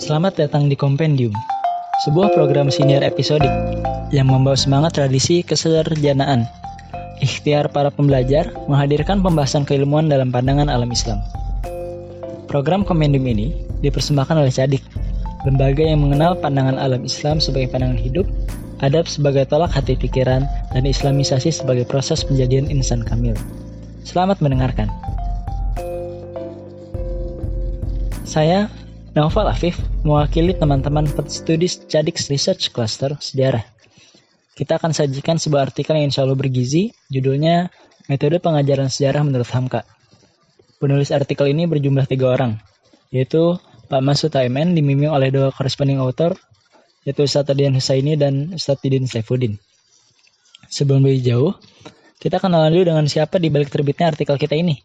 Selamat datang di Kompendium, sebuah program senior episodik yang membawa semangat tradisi kesederjanaan. Ikhtiar para pembelajar menghadirkan pembahasan keilmuan dalam pandangan alam Islam. Program Kompendium ini dipersembahkan oleh Cadik, lembaga yang mengenal pandangan alam Islam sebagai pandangan hidup, adab sebagai tolak hati pikiran, dan islamisasi sebagai proses penjadian insan kamil. Selamat mendengarkan. Saya Naufal Afif mewakili teman-teman studi Cadik Research Cluster Sejarah. Kita akan sajikan sebuah artikel yang insya Allah bergizi, judulnya Metode Pengajaran Sejarah Menurut Hamka. Penulis artikel ini berjumlah tiga orang, yaitu Pak Masud Taimen dimimpin oleh dua corresponding author, yaitu Ustadz Adian Husaini dan Ustadz Tidin Saifuddin. Sebelum lebih jauh, kita kenalan dulu dengan siapa di balik terbitnya artikel kita ini.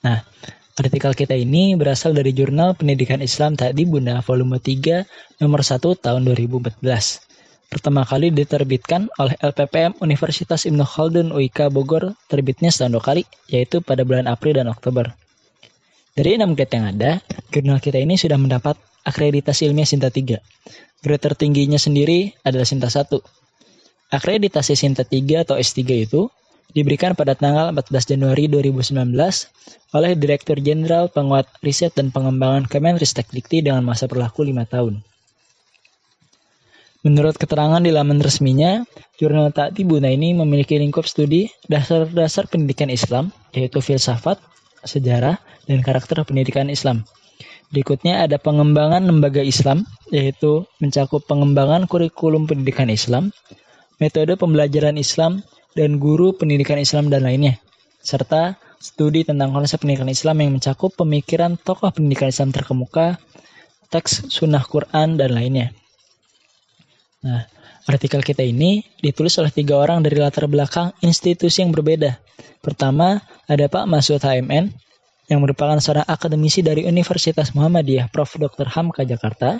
Nah, Artikel kita ini berasal dari jurnal Pendidikan Islam Tadi Bunda volume 3 nomor 1 tahun 2014. Pertama kali diterbitkan oleh LPPM Universitas Ibnu Khaldun UIK Bogor, terbitnya setahun dua kali, yaitu pada bulan April dan Oktober. Dari enam grade yang ada, jurnal kita ini sudah mendapat akreditasi ilmiah Sinta 3. Grade tertingginya sendiri adalah Sinta 1. Akreditasi Sinta 3 atau S3 itu diberikan pada tanggal 14 Januari 2019 oleh Direktur Jenderal Penguat Riset dan Pengembangan Kemenristek Dikti dengan masa berlaku 5 tahun. Menurut keterangan di laman resminya, jurnal Ta'tibuna ini memiliki lingkup studi dasar-dasar pendidikan Islam, yaitu filsafat, sejarah, dan karakter pendidikan Islam. Berikutnya ada pengembangan lembaga Islam, yaitu mencakup pengembangan kurikulum pendidikan Islam, metode pembelajaran Islam, dan guru pendidikan Islam dan lainnya, serta studi tentang konsep pendidikan Islam yang mencakup pemikiran tokoh pendidikan Islam terkemuka, teks sunnah Quran, dan lainnya. Nah, artikel kita ini ditulis oleh tiga orang dari latar belakang institusi yang berbeda. Pertama, ada Pak Masud HMN, yang merupakan seorang akademisi dari Universitas Muhammadiyah Prof. Dr. Hamka Jakarta.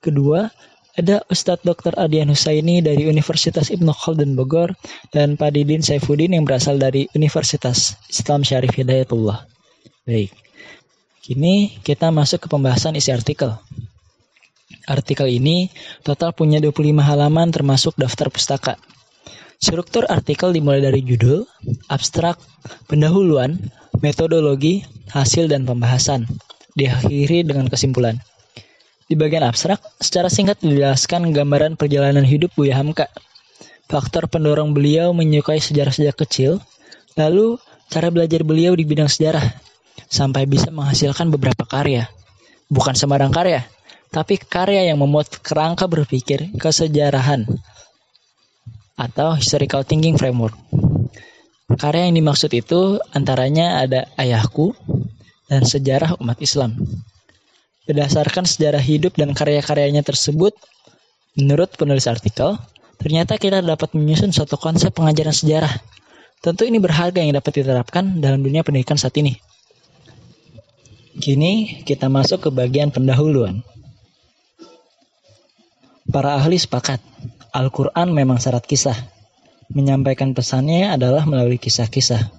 Kedua, ada Ustadz Dr. Adian Husaini dari Universitas Ibnu Khaldun Bogor dan Pak Didin Saifuddin yang berasal dari Universitas Islam Syarif Hidayatullah. Baik. Kini kita masuk ke pembahasan isi artikel. Artikel ini total punya 25 halaman termasuk daftar pustaka. Struktur artikel dimulai dari judul, abstrak, pendahuluan, metodologi, hasil dan pembahasan. Diakhiri dengan kesimpulan. Di bagian abstrak, secara singkat dijelaskan gambaran perjalanan hidup Buya Hamka. Faktor pendorong beliau menyukai sejarah sejak kecil, lalu cara belajar beliau di bidang sejarah, sampai bisa menghasilkan beberapa karya. Bukan sembarang karya, tapi karya yang memuat kerangka berpikir kesejarahan atau historical thinking framework. Karya yang dimaksud itu antaranya ada Ayahku dan Sejarah Umat Islam. Berdasarkan sejarah hidup dan karya-karyanya tersebut, menurut penulis artikel, ternyata kita dapat menyusun suatu konsep pengajaran sejarah. Tentu ini berharga yang dapat diterapkan dalam dunia pendidikan saat ini. Kini kita masuk ke bagian pendahuluan. Para ahli sepakat, Al-Quran memang syarat kisah. Menyampaikan pesannya adalah melalui kisah-kisah.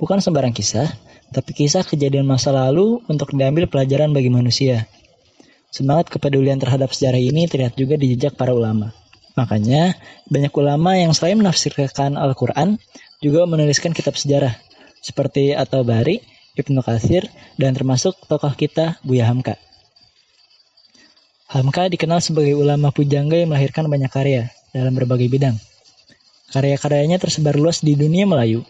Bukan sembarang kisah, tapi kisah kejadian masa lalu untuk diambil pelajaran bagi manusia. Semangat kepedulian terhadap sejarah ini terlihat juga di jejak para ulama. Makanya, banyak ulama yang selain menafsirkan Al-Quran, juga menuliskan kitab sejarah, seperti At-Tabari, Ibnu Katsir, dan termasuk tokoh kita Buya Hamka. Hamka dikenal sebagai ulama pujangga yang melahirkan banyak karya dalam berbagai bidang. Karya-karyanya tersebar luas di dunia Melayu,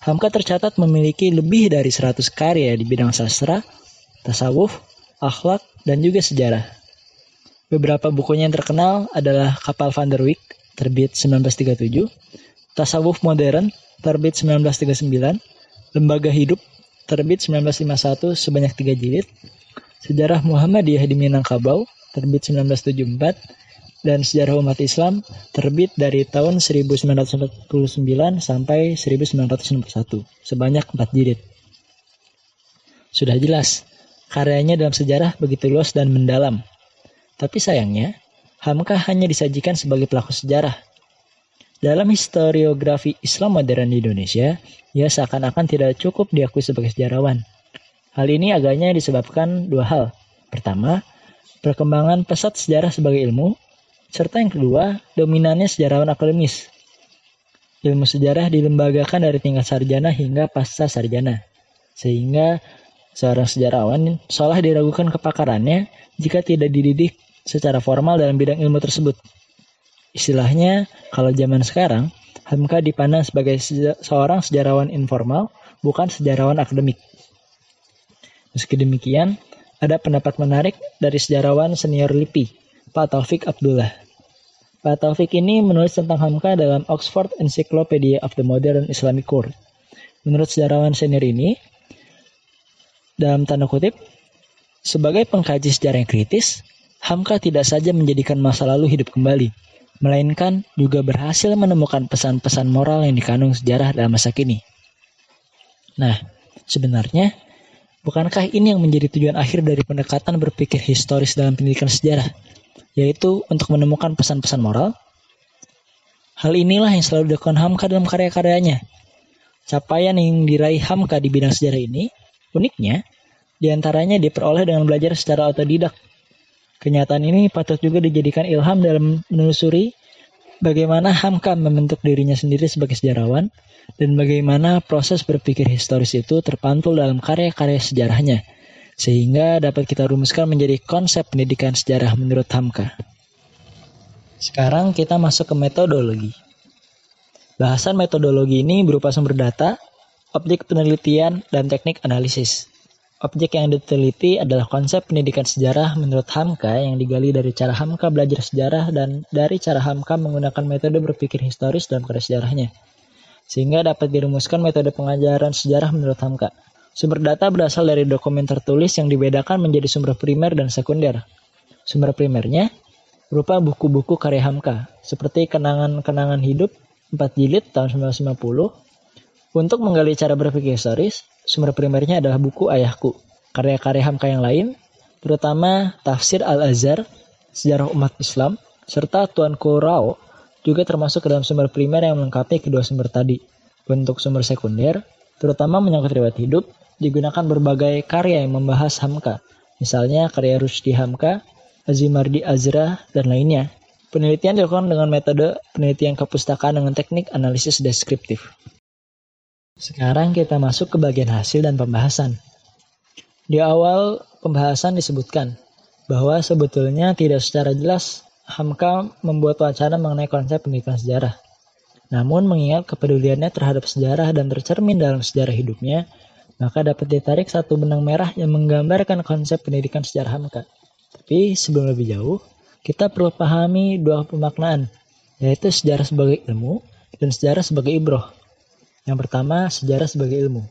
Hamka tercatat memiliki lebih dari 100 karya di bidang sastra, tasawuf, akhlak, dan juga sejarah. Beberapa bukunya yang terkenal adalah Kapal Van der Wijk, terbit 1937, Tasawuf Modern, terbit 1939, Lembaga Hidup, terbit 1951 sebanyak 3 jilid, Sejarah Muhammadiyah di Minangkabau, terbit 1974, dan Sejarah Umat Islam terbit dari tahun 1949 sampai 1961 sebanyak 4 jilid. Sudah jelas, karyanya dalam sejarah begitu luas dan mendalam. Tapi sayangnya, Hamka hanya disajikan sebagai pelaku sejarah. Dalam historiografi Islam modern di Indonesia, ia seakan-akan tidak cukup diakui sebagai sejarawan. Hal ini agaknya disebabkan dua hal. Pertama, perkembangan pesat sejarah sebagai ilmu, serta yang kedua, dominannya sejarawan akademis. Ilmu sejarah dilembagakan dari tingkat sarjana hingga pasca sarjana, sehingga seorang sejarawan seolah diragukan kepakarannya jika tidak dididik secara formal dalam bidang ilmu tersebut. Istilahnya, kalau zaman sekarang, Hamka dipandang sebagai seorang sejarawan informal, bukan sejarawan akademik. Meski demikian, ada pendapat menarik dari sejarawan senior LIPI, Pak Taufik Abdullah. Pak Taufik ini menulis tentang Hamka dalam Oxford Encyclopedia of the Modern Islamic World. Menurut sejarawan senior ini, dalam tanda kutip, sebagai pengkaji sejarah yang kritis, Hamka tidak saja menjadikan masa lalu hidup kembali, melainkan juga berhasil menemukan pesan-pesan moral yang dikandung sejarah dalam masa kini. Nah, sebenarnya, bukankah ini yang menjadi tujuan akhir dari pendekatan berpikir historis dalam pendidikan sejarah, yaitu untuk menemukan pesan-pesan moral? Hal inilah yang selalu dilakukan Hamka dalam karya-karyanya. Capaian yang diraih Hamka di bidang sejarah ini, uniknya, di antaranya diperoleh dengan belajar secara otodidak Kenyataan ini patut juga dijadikan ilham dalam menelusuri bagaimana Hamka membentuk dirinya sendiri sebagai sejarawan dan bagaimana proses berpikir historis itu terpantul dalam karya-karya sejarahnya sehingga dapat kita rumuskan menjadi konsep pendidikan sejarah menurut Hamka. Sekarang kita masuk ke metodologi. Bahasan metodologi ini berupa sumber data, objek penelitian, dan teknik analisis. Objek yang diteliti adalah konsep pendidikan sejarah menurut Hamka yang digali dari cara Hamka belajar sejarah dan dari cara Hamka menggunakan metode berpikir historis dalam karya sejarahnya. Sehingga dapat dirumuskan metode pengajaran sejarah menurut Hamka. Sumber data berasal dari dokumen tertulis yang dibedakan menjadi sumber primer dan sekunder. Sumber primernya berupa buku-buku karya Hamka, seperti Kenangan-kenangan hidup 4 jilid tahun 1950, untuk menggali cara berpikir historis, sumber primernya adalah buku Ayahku, karya-karya Hamka yang lain, terutama Tafsir Al-Azhar, Sejarah Umat Islam, serta Tuan Rao juga termasuk ke dalam sumber primer yang melengkapi kedua sumber tadi. Bentuk sumber sekunder, terutama menyangkut riwayat hidup, digunakan berbagai karya yang membahas Hamka, misalnya karya Rusdi Hamka, Azimardi Azra, dan lainnya. Penelitian dilakukan dengan metode penelitian kepustakaan dengan teknik analisis deskriptif. Sekarang kita masuk ke bagian hasil dan pembahasan. Di awal pembahasan disebutkan bahwa sebetulnya tidak secara jelas Hamka membuat wacana mengenai konsep pendidikan sejarah. Namun mengingat kepeduliannya terhadap sejarah dan tercermin dalam sejarah hidupnya, maka dapat ditarik satu benang merah yang menggambarkan konsep pendidikan sejarah Hamka. Tapi sebelum lebih jauh, kita perlu pahami dua pemaknaan, yaitu sejarah sebagai ilmu dan sejarah sebagai ibroh. Yang pertama, sejarah sebagai ilmu.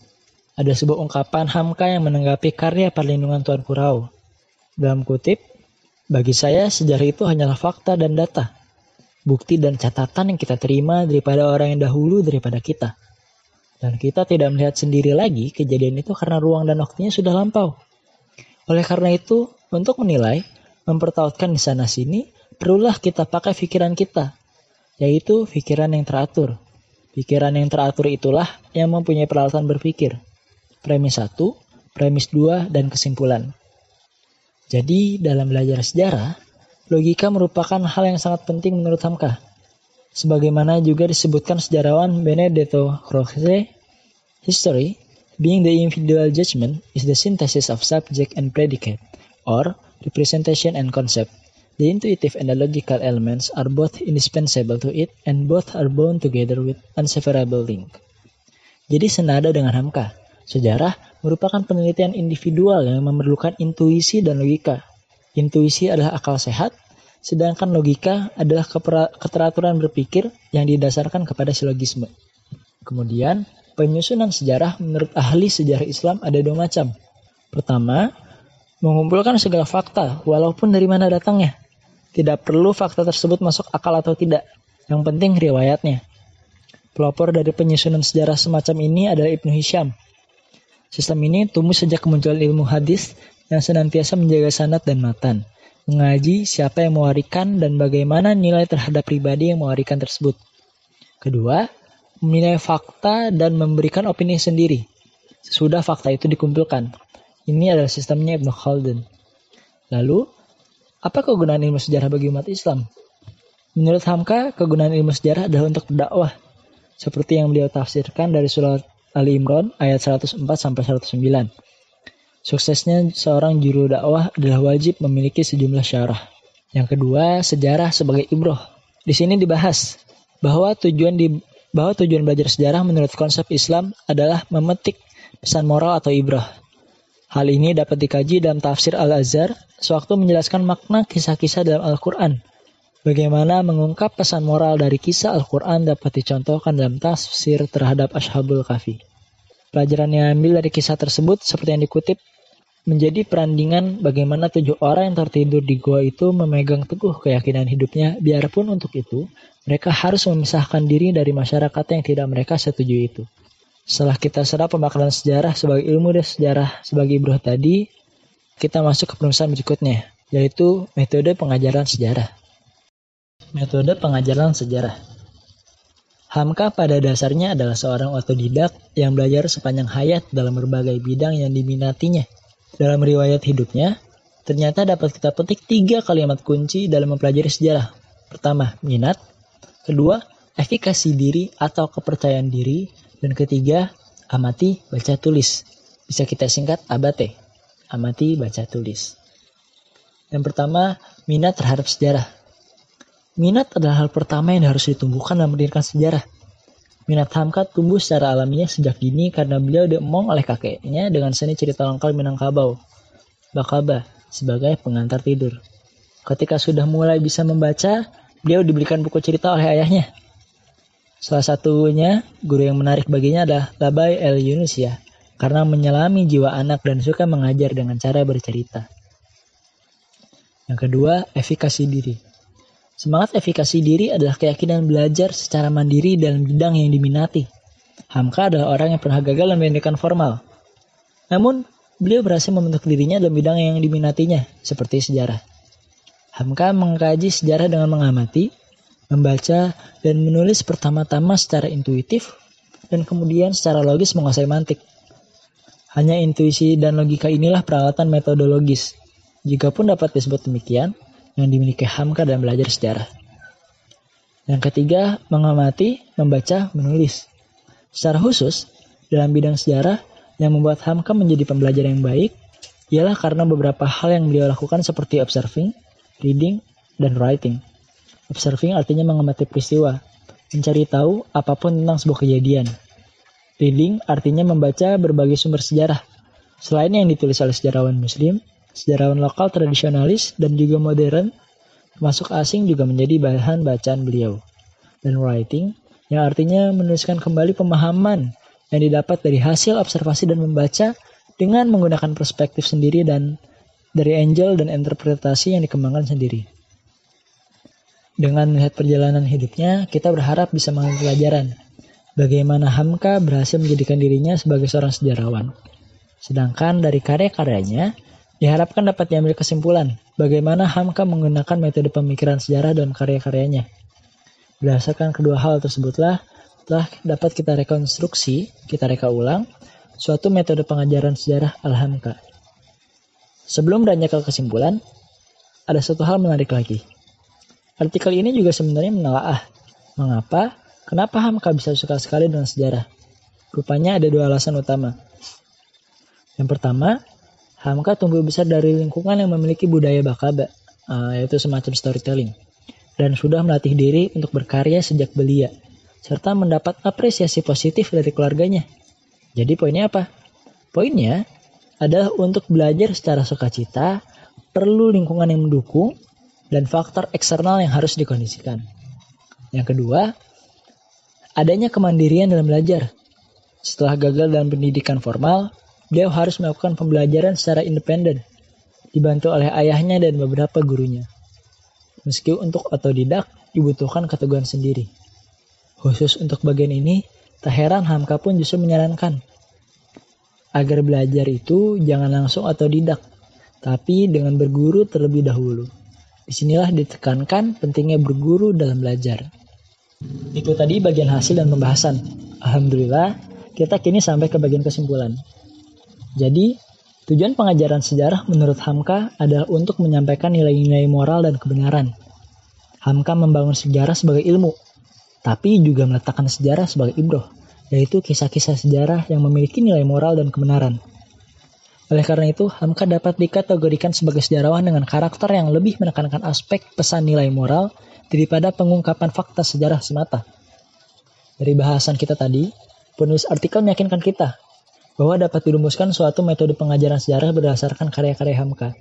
Ada sebuah ungkapan Hamka yang menanggapi karya perlindungan Tuan Kurau. Dalam kutip, bagi saya sejarah itu hanyalah fakta dan data. Bukti dan catatan yang kita terima daripada orang yang dahulu daripada kita. Dan kita tidak melihat sendiri lagi kejadian itu karena ruang dan waktunya sudah lampau. Oleh karena itu, untuk menilai, mempertautkan di sana sini, perlulah kita pakai pikiran kita, yaitu pikiran yang teratur, Pikiran yang teratur itulah yang mempunyai peralatan berpikir. Premis 1, premis 2, dan kesimpulan. Jadi, dalam belajar sejarah, logika merupakan hal yang sangat penting menurut Hamka. Sebagaimana juga disebutkan sejarawan Benedetto Croce, history, being the individual judgment, is the synthesis of subject and predicate, or representation and concept. The intuitive and the logical elements are both indispensable to it and both are bound together with unseverable link. Jadi senada dengan Hamka, sejarah merupakan penelitian individual yang memerlukan intuisi dan logika. Intuisi adalah akal sehat, sedangkan logika adalah keteraturan berpikir yang didasarkan kepada silogisme. Kemudian, penyusunan sejarah menurut ahli sejarah Islam ada dua macam. Pertama, mengumpulkan segala fakta walaupun dari mana datangnya. Tidak perlu fakta tersebut masuk akal atau tidak. Yang penting riwayatnya. Pelopor dari penyusunan sejarah semacam ini adalah Ibnu Hisham. Sistem ini tumbuh sejak kemunculan ilmu hadis yang senantiasa menjaga sanat dan matan. Mengaji siapa yang mewarikan dan bagaimana nilai terhadap pribadi yang mewarikan tersebut. Kedua, menilai fakta dan memberikan opini sendiri. Sesudah fakta itu dikumpulkan. Ini adalah sistemnya Ibnu Khaldun. Lalu, Apa kegunaan ilmu sejarah bagi umat Islam? Menurut Hamka, kegunaan ilmu sejarah adalah untuk berdakwah. Seperti yang beliau tafsirkan dari surat Ali Imran ayat 104 sampai 109. Suksesnya seorang juru dakwah adalah wajib memiliki sejumlah syarah. Yang kedua, sejarah sebagai ibroh. Di sini dibahas bahwa tujuan di bahwa tujuan belajar sejarah menurut konsep Islam adalah memetik pesan moral atau ibrah. Hal ini dapat dikaji dalam tafsir Al-Azhar sewaktu menjelaskan makna kisah-kisah dalam Al-Quran. Bagaimana mengungkap pesan moral dari kisah Al-Quran dapat dicontohkan dalam tafsir terhadap Ashabul Kafi. Pelajaran yang ambil dari kisah tersebut seperti yang dikutip menjadi perandingan bagaimana tujuh orang yang tertidur di gua itu memegang teguh keyakinan hidupnya biarpun untuk itu mereka harus memisahkan diri dari masyarakat yang tidak mereka setuju itu. Setelah kita serap pemakaran sejarah sebagai ilmu dan sejarah sebagai ibrah tadi, kita masuk ke penulisan berikutnya, yaitu metode pengajaran sejarah. Metode pengajaran sejarah Hamka pada dasarnya adalah seorang otodidak yang belajar sepanjang hayat dalam berbagai bidang yang diminatinya. Dalam riwayat hidupnya, ternyata dapat kita petik tiga kalimat kunci dalam mempelajari sejarah. Pertama, minat. Kedua, efikasi diri atau kepercayaan diri. Dan ketiga, amati, baca, tulis. Bisa kita singkat abate. Amati, baca, tulis. Yang pertama, minat terhadap sejarah. Minat adalah hal pertama yang harus ditumbuhkan dalam mendirikan sejarah. Minat Hamka tumbuh secara alamiah sejak dini karena beliau diemong oleh kakeknya dengan seni cerita lokal Minangkabau, Bakaba, sebagai pengantar tidur. Ketika sudah mulai bisa membaca, beliau diberikan buku cerita oleh ayahnya. Salah satunya, guru yang menarik baginya adalah Labai El Yunusia, karena menyelami jiwa anak dan suka mengajar dengan cara bercerita. Yang kedua, efikasi diri. Semangat efikasi diri adalah keyakinan belajar secara mandiri dalam bidang yang diminati. Hamka adalah orang yang pernah gagal dalam pendidikan formal. Namun, beliau berhasil membentuk dirinya dalam bidang yang diminatinya, seperti sejarah. Hamka mengkaji sejarah dengan mengamati, membaca, dan menulis pertama-tama secara intuitif dan kemudian secara logis menguasai mantik. Hanya intuisi dan logika inilah peralatan metodologis. Jikapun dapat disebut demikian, yang dimiliki Hamka dalam belajar sejarah. Yang ketiga, mengamati, membaca, menulis. Secara khusus, dalam bidang sejarah, yang membuat Hamka menjadi pembelajar yang baik, ialah karena beberapa hal yang beliau lakukan seperti observing, reading, dan writing. Observing artinya mengamati peristiwa, mencari tahu apa pun tentang sebuah kejadian. Reading artinya membaca berbagai sumber sejarah, selain yang ditulis oleh sejarawan muslim, sejarawan lokal tradisionalis, dan juga modern, termasuk asing juga menjadi bahan bacaan beliau. Dan writing, yang artinya menuliskan kembali pemahaman yang didapat dari hasil observasi dan membaca dengan menggunakan perspektif sendiri dan dari angel dan interpretasi yang dikembangkan sendiri. Dengan melihat perjalanan hidupnya, kita berharap bisa mengambil pelajaran bagaimana Hamka berhasil menjadikan dirinya sebagai seorang sejarawan. Sedangkan dari karya-karyanya, diharapkan dapat diambil kesimpulan bagaimana Hamka menggunakan metode pemikiran sejarah dalam karya-karyanya. Berdasarkan kedua hal tersebutlah, telah dapat kita rekonstruksi, kita reka ulang, suatu metode pengajaran sejarah Al-Hamka. Sebelum beranjak ke kesimpulan, ada satu hal menarik lagi. Artikel ini juga sebenarnya menelaah mengapa, kenapa Hamka bisa suka sekali dengan sejarah. Rupanya ada dua alasan utama. Yang pertama, Hamka tumbuh besar dari lingkungan yang memiliki budaya bakaba, uh, yaitu semacam storytelling, dan sudah melatih diri untuk berkarya sejak belia, serta mendapat apresiasi positif dari keluarganya. Jadi poinnya apa? Poinnya adalah untuk belajar secara sukacita, perlu lingkungan yang mendukung, dan faktor eksternal yang harus dikondisikan. Yang kedua, adanya kemandirian dalam belajar. Setelah gagal dalam pendidikan formal, beliau harus melakukan pembelajaran secara independen, dibantu oleh ayahnya dan beberapa gurunya. Meski untuk otodidak dibutuhkan keteguhan sendiri. Khusus untuk bagian ini, tak heran Hamka pun justru menyarankan agar belajar itu jangan langsung otodidak, tapi dengan berguru terlebih dahulu. Di sinilah ditekankan pentingnya berguru dalam belajar. Itu tadi bagian hasil dan pembahasan. Alhamdulillah, kita kini sampai ke bagian kesimpulan. Jadi, Tujuan pengajaran sejarah menurut Hamka adalah untuk menyampaikan nilai-nilai moral dan kebenaran. Hamka membangun sejarah sebagai ilmu, tapi juga meletakkan sejarah sebagai ibroh, yaitu kisah-kisah sejarah yang memiliki nilai moral dan kebenaran. Oleh karena itu, Hamka dapat dikategorikan sebagai sejarawan dengan karakter yang lebih menekankan aspek pesan nilai moral daripada pengungkapan fakta sejarah semata. Dari bahasan kita tadi, penulis artikel meyakinkan kita bahwa dapat dirumuskan suatu metode pengajaran sejarah berdasarkan karya-karya Hamka,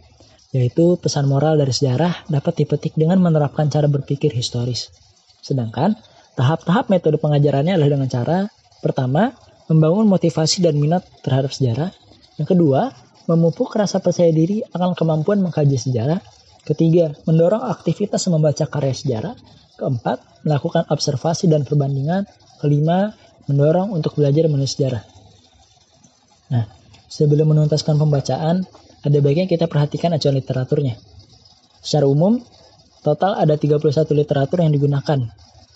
yaitu pesan moral dari sejarah dapat dipetik dengan menerapkan cara berpikir historis. Sedangkan, tahap-tahap metode pengajarannya adalah dengan cara, pertama, membangun motivasi dan minat terhadap sejarah, yang kedua, memupuk rasa percaya diri akan kemampuan mengkaji sejarah. Ketiga, mendorong aktivitas membaca karya sejarah. Keempat, melakukan observasi dan perbandingan. Kelima, mendorong untuk belajar menulis sejarah. Nah, sebelum menuntaskan pembacaan, ada baiknya kita perhatikan acuan literaturnya. Secara umum, total ada 31 literatur yang digunakan.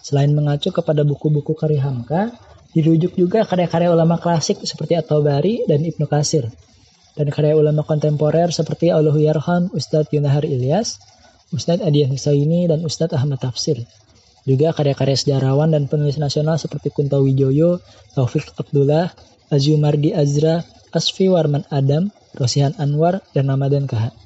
Selain mengacu kepada buku-buku karya Hamka, Dirujuk juga karya-karya ulama klasik seperti At-Tabari dan Ibnu Kasir. Dan karya ulama kontemporer seperti Allahu Yarham, Ustadz Yunahar Ilyas, Ustadz Adian Husaini, dan Ustadz Ahmad Tafsir. Juga karya-karya sejarawan dan penulis nasional seperti Kunto Wijoyo, Taufik Abdullah, Azumardi Azra, Asfi Warman Adam, Rosihan Anwar, dan Ramadan Kaha.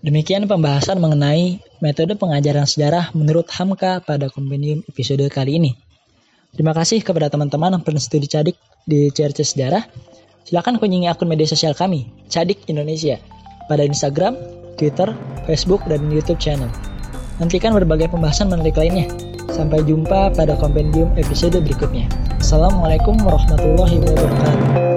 Demikian pembahasan mengenai metode pengajaran sejarah menurut Hamka pada kompendium episode kali ini. Terima kasih kepada teman-teman yang pernah studi Cadik di CRC Sejarah. Silakan kunjungi akun media sosial kami, Cadik Indonesia, pada Instagram, Twitter, Facebook, dan YouTube channel. Nantikan berbagai pembahasan menarik lainnya. Sampai jumpa pada kompendium episode berikutnya. Assalamualaikum warahmatullahi wabarakatuh.